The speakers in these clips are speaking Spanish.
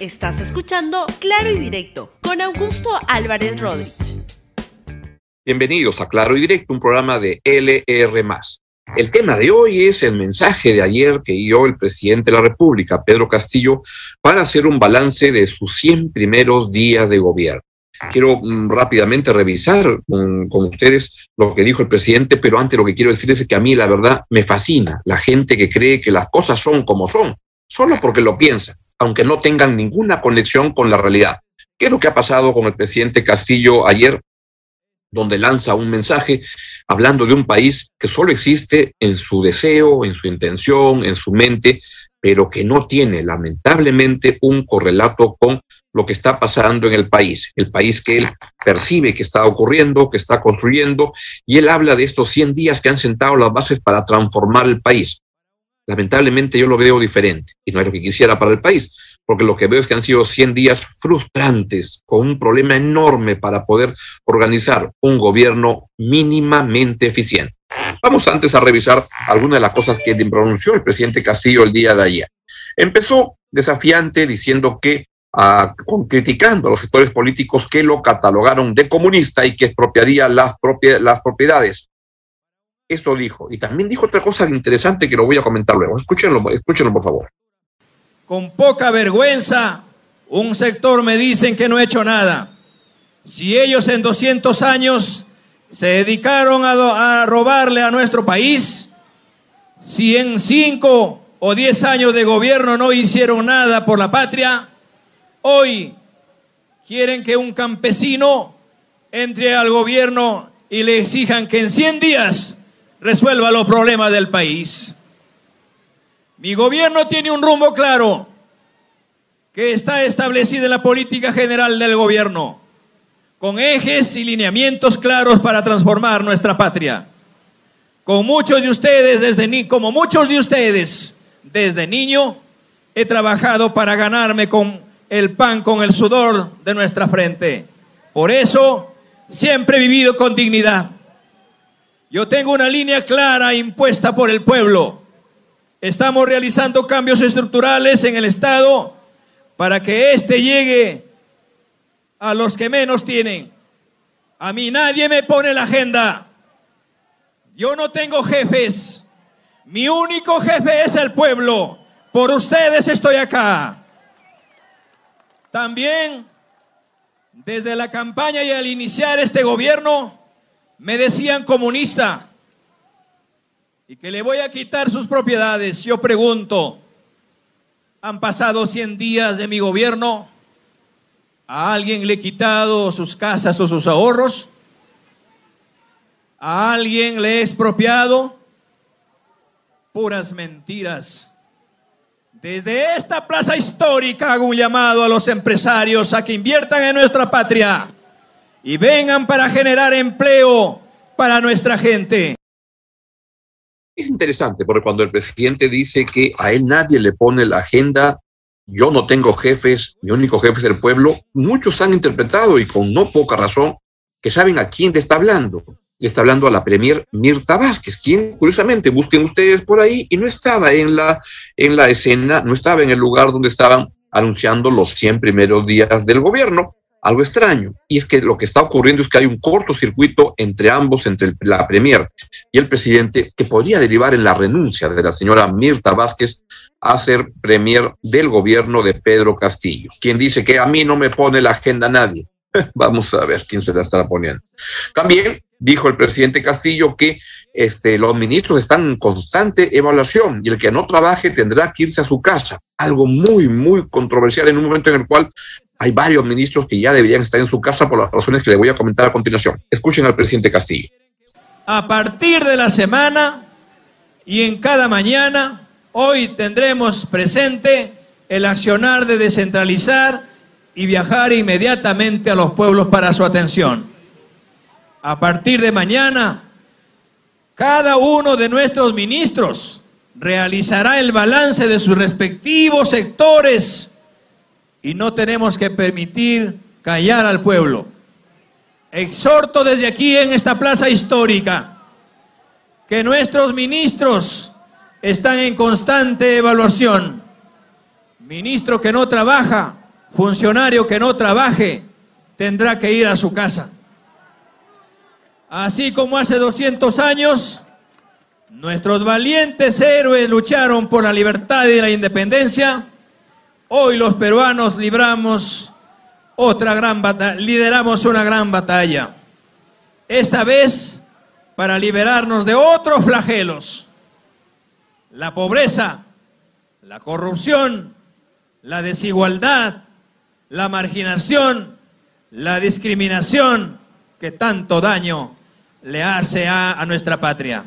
Estás escuchando Claro y Directo con Augusto Álvarez Rodríguez. Bienvenidos a Claro y Directo, un programa de LR. El tema de hoy es el mensaje de ayer que dio el presidente de la República, Pedro Castillo, para hacer un balance de sus 100 primeros días de gobierno. Quiero mm, rápidamente revisar con, con, ustedes lo que dijo el presidente, pero antes lo que quiero decir es que a mí la verdad me fascina la gente que cree que las cosas son como son, solo porque lo piensan, aunque no tengan ninguna conexión con la realidad. ¿Qué es lo que ha pasado con el presidente Castillo ayer? donde lanza un mensaje hablando de un país que solo existe en su deseo, en su intención, en su mente, pero que no tiene lamentablemente un correlato con lo que está pasando en el país, el país que él percibe que está ocurriendo, que está construyendo, y él habla de estos 100 días que han sentado las bases para transformar el país. Lamentablemente yo lo veo diferente y no es lo que quisiera para el país, porque lo que veo es que han sido 100 días frustrantes, con un problema enorme para poder organizar un gobierno mínimamente eficiente. Vamos antes a revisar algunas de las cosas que pronunció el presidente Castillo el día de ayer. Empezó desafiante diciendo que, uh, criticando a los sectores políticos que lo catalogaron de comunista y que expropiaría las propiedades. Esto dijo. Y también dijo otra cosa interesante que lo voy a comentar luego. Escúchenlo, escúchenlo por favor con poca vergüenza, un sector me dicen que no he hecho nada. Si ellos en 200 años se dedicaron a, a robarle a nuestro país, si en 5 o 10 años de gobierno no hicieron nada por la patria, hoy quieren que un campesino entre al gobierno y le exijan que en 100 días resuelva los problemas del país. Mi gobierno tiene un rumbo claro que está establecido en la política general del gobierno, con ejes y lineamientos claros para transformar nuestra patria. Con muchos de ustedes, desde ni como muchos de ustedes, desde niño, he trabajado para ganarme con el pan, con el sudor de nuestra frente. Por eso, siempre he vivido con dignidad. Yo tengo una línea clara impuesta por el pueblo Estamos realizando cambios estructurales en el Estado para que éste llegue a los que menos tienen. A mí nadie me pone la agenda. Yo no tengo jefes. Mi único jefe es el pueblo. Por ustedes estoy acá. También, desde la campaña y al iniciar este gobierno, me decían comunista y que le voy a quitar sus propiedades. Yo pregunto, han pasado 100 días de mi gobierno, ¿a alguien le he quitado sus casas o sus ahorros? ¿A alguien le he expropiado? Puras mentiras. Desde esta plaza histórica hago un llamado a los empresarios a que inviertan en nuestra patria y vengan para generar empleo para nuestra gente. Es interesante porque cuando el presidente dice que a él nadie le pone la agenda, yo no tengo jefes, mi único jefe es el pueblo, muchos han interpretado y con no poca razón que saben a quién le está hablando. Le está hablando a la premier Mirta Vázquez, quien curiosamente busquen ustedes por ahí y no estaba en la, en la escena, no estaba en el lugar donde estaban anunciando los 100 primeros días del gobierno algo extraño, y es que lo que está ocurriendo es que hay un cortocircuito entre ambos, entre la Premier y el presidente, que podría derivar en la renuncia de la señora Mirta Vázquez a ser Premier del gobierno de Pedro Castillo, quien dice que a mí no me pone la agenda nadie. Vamos a ver quién se la estará poniendo. También dijo el presidente Castillo que este, los ministros están en constante evaluación y el que no trabaje tendrá que irse a su casa. Algo muy, muy controversial en un momento en el cual hay varios ministros que ya deberían estar en su casa por las razones que le voy a comentar a continuación. Escuchen al presidente Castillo. A partir de la semana y en cada mañana, hoy tendremos presente el accionar de descentralizar y viajar inmediatamente a los pueblos para su atención. A partir de mañana, cada uno de nuestros ministros realizará el balance de sus respectivos sectores y no tenemos que permitir callar al pueblo. Exhorto desde aquí en esta plaza histórica que nuestros ministros están en constante evaluación. Ministro que no trabaja funcionario que no trabaje tendrá que ir a su casa. Así como hace 200 años, nuestros valientes héroes lucharon por la libertad y la independencia, hoy los peruanos libramos otra gran batalla, lideramos una gran batalla. Esta vez para liberarnos de otros flagelos, la pobreza, la corrupción, la desigualdad, la marginación, la discriminación que tanto daño le hace a, nuestra patria.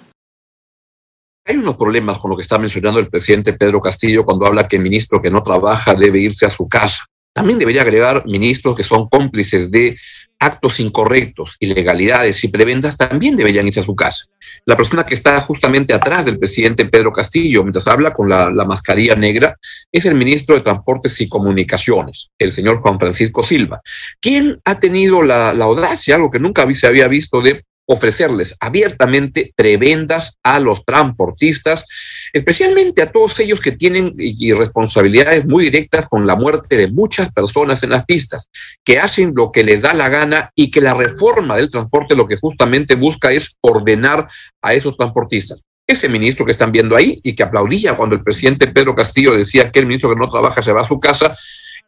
Hay unos problemas con lo que está mencionando el presidente Pedro Castillo cuando habla que el ministro que no trabaja debe irse a su casa. También debería agregar ministros que son cómplices de actos incorrectos, ilegalidades y prebendas también deberían irse a su casa. La persona que está justamente atrás del presidente Pedro Castillo, mientras habla con la, mascarilla negra, es el ministro de Transportes y Comunicaciones, el señor Juan Francisco Silva, quien ha tenido la, la audacia, algo que nunca se había visto, de ofrecerles abiertamente prebendas a los transportistas, especialmente a todos ellos que tienen responsabilidades muy directas con la muerte de muchas personas en las pistas, que hacen lo que les da la gana y que la reforma del transporte lo que justamente busca es ordenar a esos transportistas. Ese ministro que están viendo ahí y que aplaudía cuando el presidente Pedro Castillo decía que el ministro que no trabaja se va a su casa,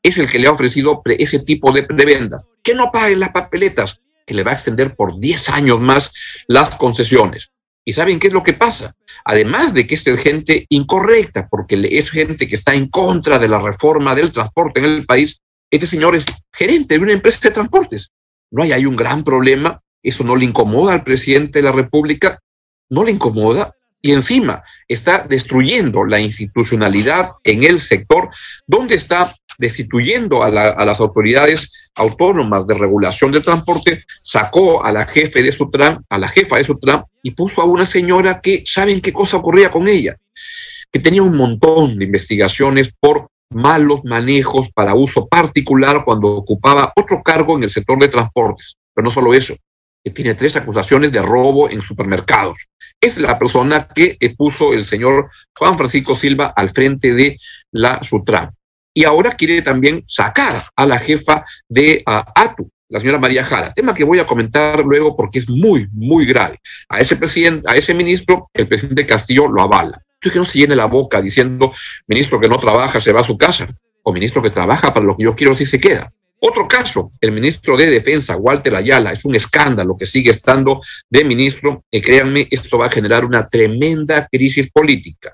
es el que le ha ofrecido ese tipo de prebendas. Que no paguen las papeletas, que le va a extender por 10 años más las concesiones. ¿Y saben qué es lo que pasa? Además de que es gente incorrecta, porque es gente que está en contra de la reforma del transporte en el país, este señor es gerente de una empresa de transportes. No hay ahí un gran problema, eso no le incomoda al presidente de la República, no le incomoda, y encima está destruyendo la institucionalidad en el sector donde está destituyendo a, las autoridades autónomas de regulación del transporte, sacó a la jefe de Sutran, a la jefa de Sutran, y puso a una señora que, ¿saben qué cosa ocurría con ella? Que tenía un montón de investigaciones por malos manejos para uso particular cuando ocupaba otro cargo en el sector de transportes. Pero no solo eso, que tiene tres acusaciones de robo en supermercados. Es la persona que puso el señor Juan Francisco Silva al frente de la Sutran y ahora quiere también sacar a la jefa de ATU, la señora María Jara, tema que voy a comentar luego porque es muy, muy grave. A ese presidente, a ese ministro, el presidente Castillo lo avala. Entonces que no se llene la boca diciendo, ministro que no trabaja se va a su casa, o ministro que trabaja para lo que yo quiero si se queda. Otro caso, el ministro de Defensa, Walter Ayala, es un escándalo que sigue estando de ministro y créanme, esto va a generar una tremenda crisis política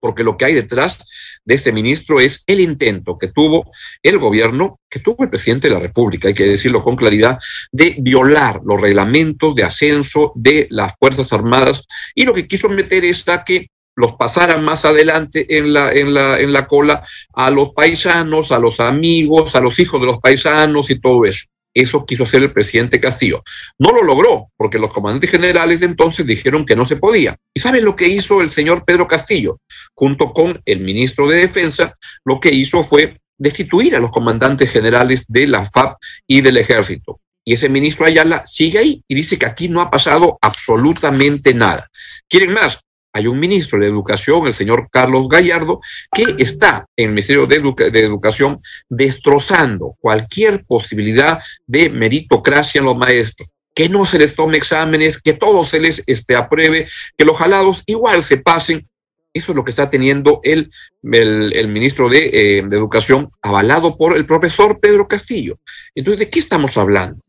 porque lo que hay detrás de este ministro es el intento que tuvo el gobierno, que tuvo el presidente de la República, hay que decirlo con claridad, de violar los reglamentos de ascenso de las Fuerzas Armadas y lo que quiso meter es que los pasaran más adelante en la, en la, en la cola a los paisanos, a los amigos, a los hijos de los paisanos y todo eso. Eso quiso hacer el presidente Castillo. No lo logró, porque los comandantes generales de entonces dijeron que no se podía. ¿Y saben lo que hizo el señor Pedro Castillo? Junto con el ministro de Defensa, lo que hizo fue destituir a los comandantes generales de la FAP y del ejército. Y ese ministro Ayala sigue ahí y dice que aquí no ha pasado absolutamente nada. ¿Quieren más? Hay un ministro de Educación, el señor Carlos Gallardo, que está en el Ministerio de, Educación destrozando cualquier posibilidad de meritocracia en los maestros. Que no se les tome exámenes, que todo se les este, apruebe, que los jalados igual se pasen. Eso es lo que está teniendo el, el, ministro de, eh, de Educación, avalado por el profesor Pedro Castillo. Entonces, ¿de qué estamos hablando?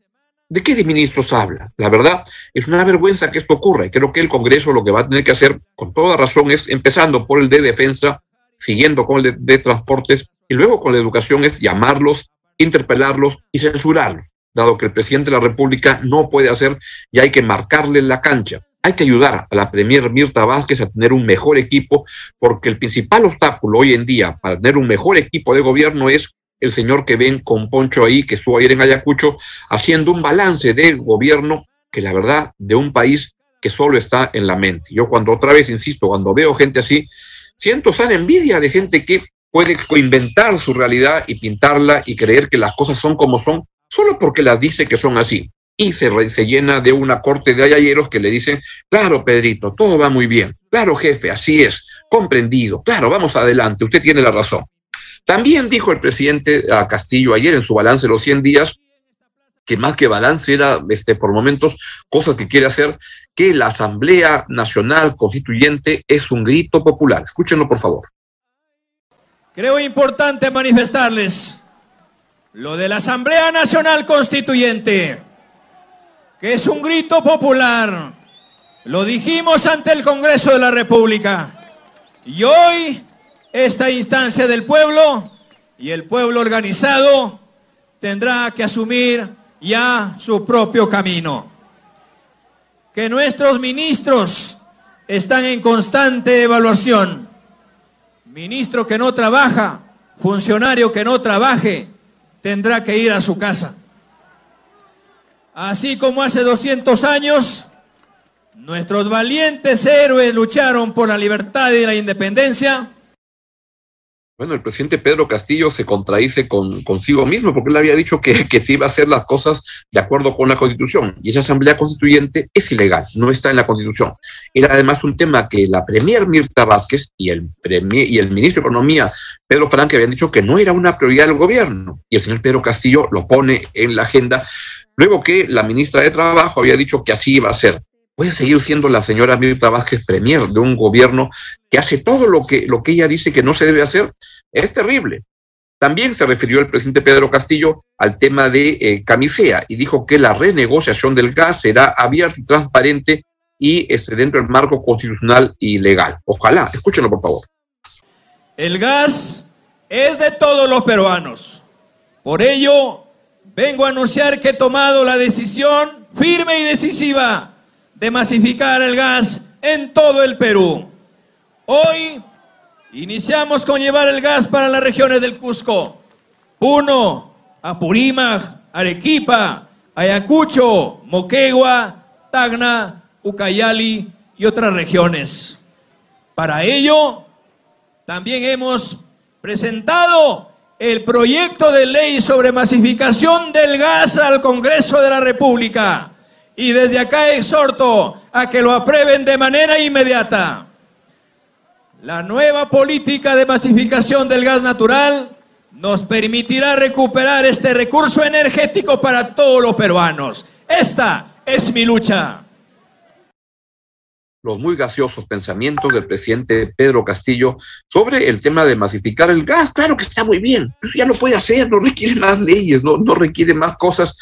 ¿De qué de ministros habla? La verdad, es una vergüenza que esto ocurra y creo que el Congreso lo que va a tener que hacer, con toda razón, es empezando por el de defensa, siguiendo con el de, transportes y luego con la educación es llamarlos, interpelarlos y censurarlos, dado que el presidente de la República no puede hacer y hay que marcarle la cancha. Hay que ayudar a la Premier Mirta Vázquez a tener un mejor equipo, porque el principal obstáculo hoy en día para tener un mejor equipo de gobierno es el señor que ven con Poncho ahí, que estuvo ayer en Ayacucho, haciendo un balance de gobierno que la verdad de un país que solo está en la mente. Yo cuando otra vez, insisto, cuando veo gente así, siento sana envidia de gente que puede inventar su realidad y pintarla y creer que las cosas son como son, solo porque las dice que son así. Y se, se llena de una corte de ayayeros que le dicen, claro, Pedrito, todo va muy bien. Claro, jefe, así es, comprendido. Claro, vamos adelante, usted tiene la razón. También dijo el presidente Castillo ayer en su balance de los 100 días que más que balance era este, por momentos cosas que quiere hacer, que la Asamblea Nacional Constituyente es un grito popular. Escúchenlo, por favor. Creo importante manifestarles lo de la Asamblea Nacional Constituyente, que es un grito popular. Lo dijimos ante el Congreso de la República. Y hoy esta instancia del pueblo y el pueblo organizado tendrá que asumir ya su propio camino. Que nuestros ministros están en constante evaluación. Ministro que no trabaja, funcionario que no trabaje, tendrá que ir a su casa. Así como hace 200 años, nuestros valientes héroes lucharon por la libertad y la independencia, bueno, el presidente Pedro Castillo se contradice con, consigo mismo porque él había dicho que, que se iba a hacer las cosas de acuerdo con la Constitución y esa Asamblea Constituyente es ilegal, no está en la Constitución. Era además un tema que la Premier Mirta Vázquez y el, premier, y el ministro de Economía Pedro Franque habían dicho que no era una prioridad del gobierno y el señor Pedro Castillo lo pone en la agenda luego que la ministra de Trabajo había dicho que así iba a ser puede seguir siendo la señora Mirta Vázquez premier de un gobierno que hace todo lo que, lo que ella dice que no se debe hacer. Es terrible. También se refirió el presidente Pedro Castillo al tema de eh, Camisea y dijo que la renegociación del gas será abierta y transparente y este, dentro del marco constitucional y legal. Ojalá, escúchenlo por favor. El gas es de todos los peruanos. Por ello, vengo a anunciar que he tomado la decisión firme y decisiva de masificar el gas en todo el Perú. Hoy iniciamos con llevar el gas para las regiones del Cusco. Uno, Apurímac, Arequipa, Ayacucho, Moquegua, Tacna, Ucayali y otras regiones. Para ello, también hemos presentado el proyecto de ley sobre masificación del gas al Congreso de la República y desde acá exhorto a que lo aprueben de manera inmediata. La nueva política de masificación del gas natural nos permitirá recuperar este recurso energético para todos los peruanos. Esta es mi lucha. Los muy gaseosos pensamientos del presidente Pedro Castillo sobre el tema de masificar el gas. Claro que está muy bien, ya lo puede hacer, no requiere más leyes, no, no requiere más cosas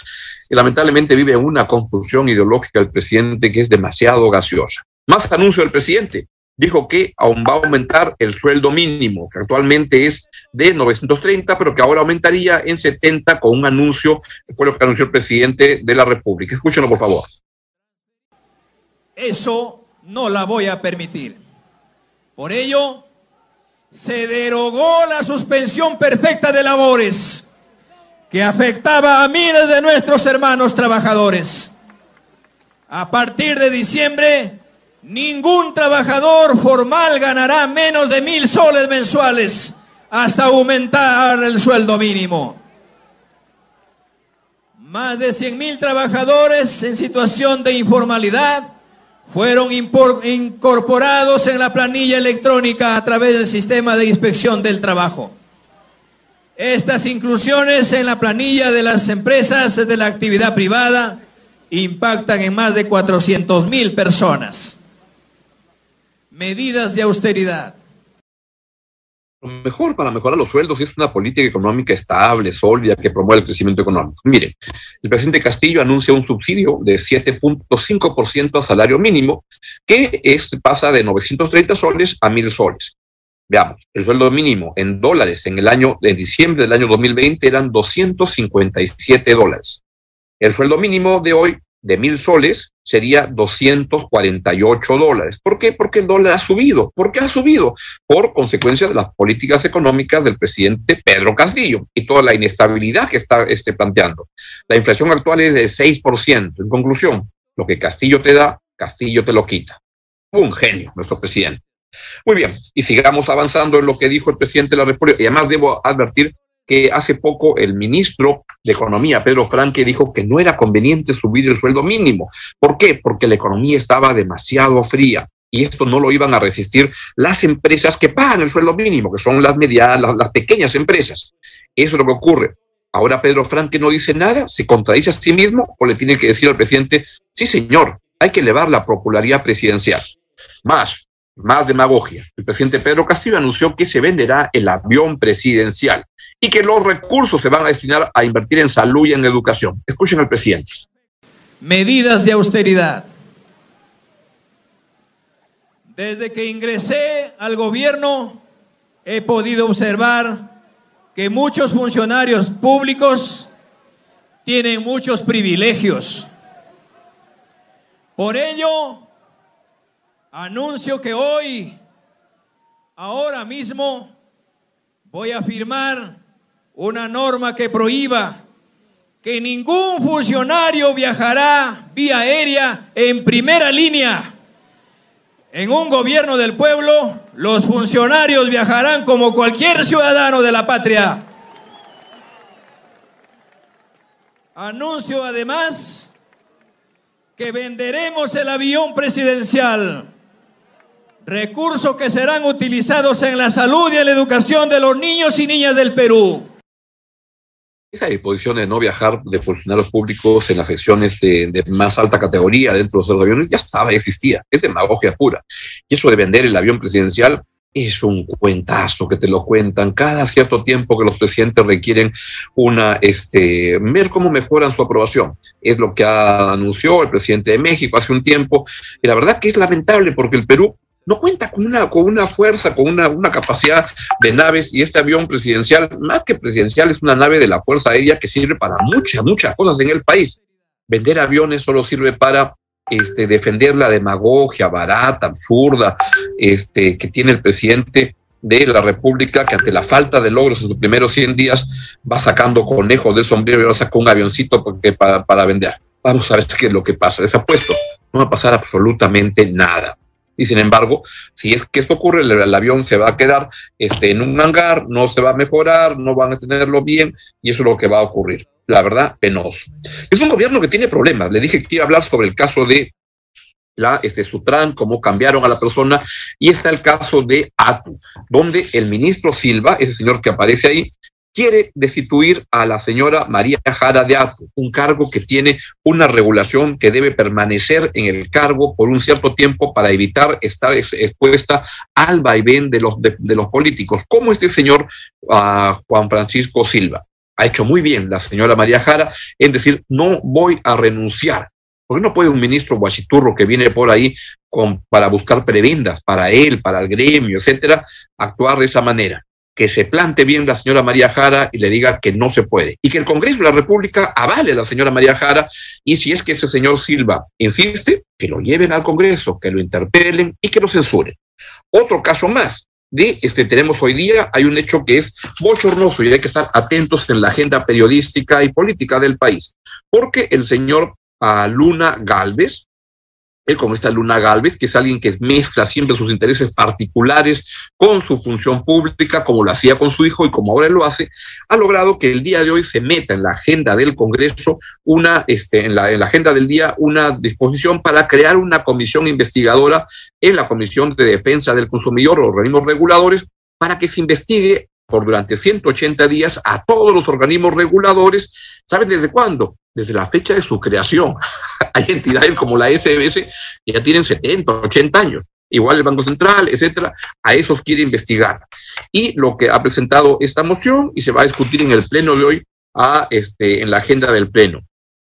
lamentablemente vive una confusión ideológica el presidente que es demasiado gaseosa. Más anuncio del presidente. Dijo que aún va a aumentar el sueldo mínimo, que actualmente es de 930, pero que ahora aumentaría en 70 con un anuncio, fue lo que anunció el presidente de la República. Escúchenlo, por favor. Eso no la voy a permitir. Por ello, se derogó la suspensión perfecta de labores que afectaba a miles de nuestros hermanos trabajadores. A partir de diciembre, ningún trabajador formal ganará menos de mil soles mensuales hasta aumentar el sueldo mínimo. Más de 100 mil trabajadores en situación de informalidad fueron incorporados en la planilla electrónica a través del sistema de inspección del trabajo. Estas inclusiones en la planilla de las empresas de la actividad privada impactan en más de 400 mil personas. Medidas de austeridad. Lo mejor para mejorar los sueldos es una política económica estable, sólida, que promueva el crecimiento económico. Mire, el presidente Castillo anuncia un subsidio de 7.5% a salario mínimo, que pasa de 930 soles a 1.000 soles. Veamos, el sueldo mínimo en dólares en el año de diciembre del año 2020 eran 257 dólares. El sueldo mínimo de hoy de mil soles sería 248 dólares. ¿Por qué? Porque el dólar ha subido. ¿Por qué ha subido? Por consecuencia de las políticas económicas del presidente Pedro Castillo y toda la inestabilidad que está este, planteando. La inflación actual es de 6%. En conclusión, lo que Castillo te da, Castillo te lo quita. Un genio, nuestro presidente. Muy bien, y sigamos avanzando en lo que dijo el presidente de la República. Y además debo advertir que hace poco el ministro de Economía, Pedro Franque, dijo que no era conveniente subir el sueldo mínimo. ¿Por qué? Porque la economía estaba demasiado fría. y esto no lo iban a resistir las empresas que pagan el sueldo mínimo, que son las medianas, las, pequeñas empresas. Eso es lo que ocurre. Ahora Pedro Franque no dice nada, se contradice a sí mismo o le tiene que decir al presidente, sí señor, hay que elevar la popularidad presidencial. Más, más demagogia. El presidente Pedro Castillo anunció que se venderá el avión presidencial y que los recursos se van a destinar a invertir en salud y en educación. Escuchen al presidente. Medidas de austeridad. Desde que ingresé al gobierno he podido observar que muchos funcionarios públicos tienen muchos privilegios. Por ello, anuncio que hoy, ahora mismo, voy a firmar una norma que prohíba que ningún funcionario viajará vía aérea en primera línea. En un gobierno del pueblo, los funcionarios viajarán como cualquier ciudadano de la patria. Anuncio además que venderemos el avión presidencial, recursos que serán utilizados en la salud y en la educación de los niños y niñas del Perú. Esa disposición de no viajar de funcionarios públicos en las secciones de, más alta categoría dentro de los aviones ya estaba, existía, es demagogia pura. Y eso de vender el avión presidencial es un cuentazo que te lo cuentan cada cierto tiempo que los presidentes requieren una, este, ver cómo mejoran su aprobación. Es lo que anunció el presidente de México hace un tiempo. Y la verdad que es lamentable porque el Perú no cuenta con una, con una fuerza, con una, una, capacidad de naves y este avión presidencial, más que presidencial, es una nave de la Fuerza Aérea que sirve para muchas, muchas cosas en el país. Vender aviones solo sirve para este, defender la demagogia barata, absurda, este, que tiene el presidente de la República, que ante la falta de logros en sus primeros 100 días va sacando conejos del sombrero y va sacando un avioncito porque, para, para vender. Vamos a ver qué es lo que pasa. Les apuesto, no va a pasar absolutamente nada. Y sin embargo, si es que esto ocurre, el, avión se va a quedar este, en un hangar, no se va a mejorar, no van a tenerlo bien, y eso es lo que va a ocurrir. La verdad, penoso. Es un gobierno que tiene problemas. Le dije que iba a hablar sobre el caso de la este, Sutran, cómo cambiaron a la persona, y está el caso de Atu, donde el ministro Silva, ese señor que aparece ahí, quiere destituir a la señora María Jara de Atu, un cargo que tiene una regulación que debe permanecer en el cargo por un cierto tiempo para evitar estar expuesta al vaivén de los, de, de los políticos, como este señor uh, Juan Francisco Silva. Ha hecho muy bien la señora María Jara en decir, no voy a renunciar. Porque no puede un ministro guachiturro que viene por ahí con, para buscar prebendas para él, para el gremio, etcétera, actuar de esa manera que se plante bien la señora María Jara y le diga que no se puede. Y que el Congreso de la República avale a la señora María Jara y si es que ese señor Silva insiste, que lo lleven al Congreso, que lo interpelen y que lo censuren. Otro caso más. De este tenemos hoy día, hay un hecho que es bochornoso y hay que estar atentos en la agenda periodística y política del país, porque el señor uh, Luna Galvez, él como esta Luna Galvez, que es alguien que mezcla siempre sus intereses particulares con su función pública, como lo hacía con su hijo y como ahora lo hace, ha logrado que el día de hoy se meta en la agenda del Congreso una, este, en la, en la agenda del día, una disposición para crear una comisión investigadora en la Comisión de Defensa del Consumidor, organismos reguladores, para que se investigue por durante 180 días a todos los organismos reguladores. ¿Saben desde cuándo? Desde la fecha de su creación. Hay entidades como la SBS que ya tienen 70, 80 años. Igual el Banco Central, etcétera, a esos quiere investigar. Y lo que ha presentado esta moción y se va a discutir en el pleno de hoy, a este, en la agenda del pleno.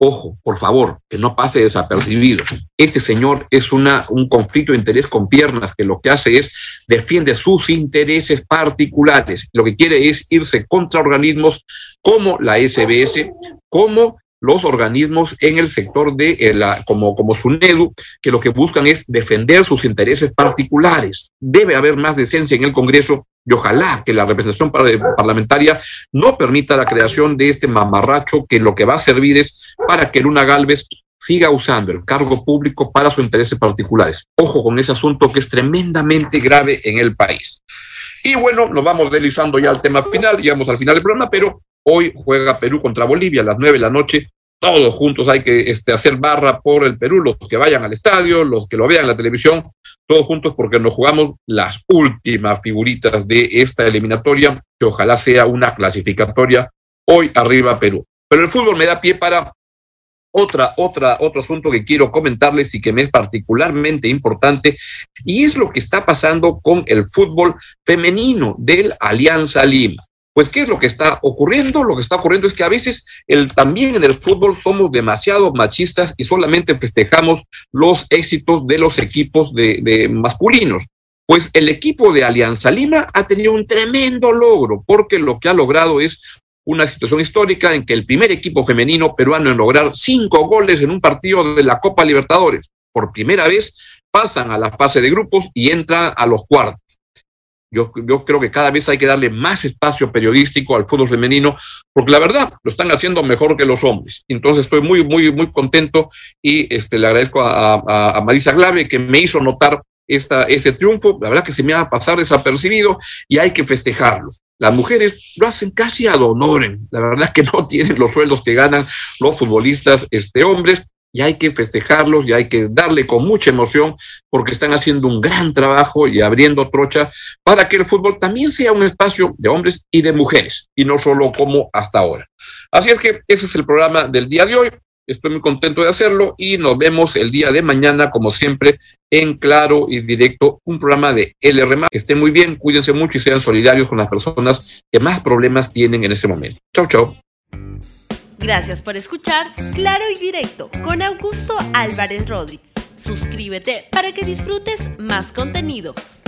Ojo, por favor, que no pase desapercibido. Este señor es una, un conflicto de interés con piernas que lo que hace es defiende sus intereses particulares. Lo que quiere es irse contra organismos como la SBS, como los organismos en el sector de eh, la, como, como SUNEDU, que lo que buscan es defender sus intereses particulares. Debe haber más decencia en el Congreso y ojalá que la representación parlamentaria no permita la creación de este mamarracho que lo que va a servir es para que Luna Galvez siga usando el cargo público para sus intereses particulares. Ojo con ese asunto que es tremendamente grave en el país. Y bueno, nos vamos deslizando ya al tema final, llegamos al final del programa, pero hoy juega Perú contra Bolivia a las nueve de la noche todos juntos hay que este, hacer barra por el Perú, los que vayan al estadio, los que lo vean en la televisión, todos juntos porque nos jugamos las últimas figuritas de esta eliminatoria, que ojalá sea una clasificatoria hoy arriba Perú. Pero el fútbol me da pie para otra, otra, otro asunto que quiero comentarles y que me es particularmente importante, y es lo que está pasando con el fútbol femenino del Alianza Lima. Pues, ¿qué es lo que está ocurriendo? Lo que está ocurriendo es que a veces el, también en el fútbol somos demasiado machistas y solamente festejamos los éxitos de los equipos de, masculinos. Pues el equipo de Alianza Lima ha tenido un tremendo logro, porque lo que ha logrado es una situación histórica en que el primer equipo femenino peruano en lograr cinco goles en un partido de la Copa Libertadores, por primera vez, pasan a la fase de grupos y entra a los cuartos. Yo, yo, creo que cada vez hay que darle más espacio periodístico al fútbol femenino, porque la verdad lo están haciendo mejor que los hombres. Entonces estoy muy, muy, muy contento y este, le agradezco a, a, Marisa Glave que me hizo notar esta, ese triunfo. La verdad que se me va a pasar desapercibido y hay que festejarlo. Las mujeres lo hacen casi ad honorem. La verdad que no tienen los sueldos que ganan los futbolistas este, hombres y hay que festejarlos y hay que darle con mucha emoción porque están haciendo un gran trabajo y abriendo trocha para que el fútbol también sea un espacio de hombres y de mujeres y no solo como hasta ahora. Así es que ese es el programa del día de hoy. Estoy muy contento de hacerlo y nos vemos el día de mañana, como siempre, en Claro y Directo, un programa de LRMA. Que estén muy bien, cuídense mucho y sean solidarios con las personas que más problemas tienen en este momento. Chau, chau. Gracias por escuchar Claro y Directo con Augusto Álvarez Rodríguez. Suscríbete para que disfrutes más contenidos.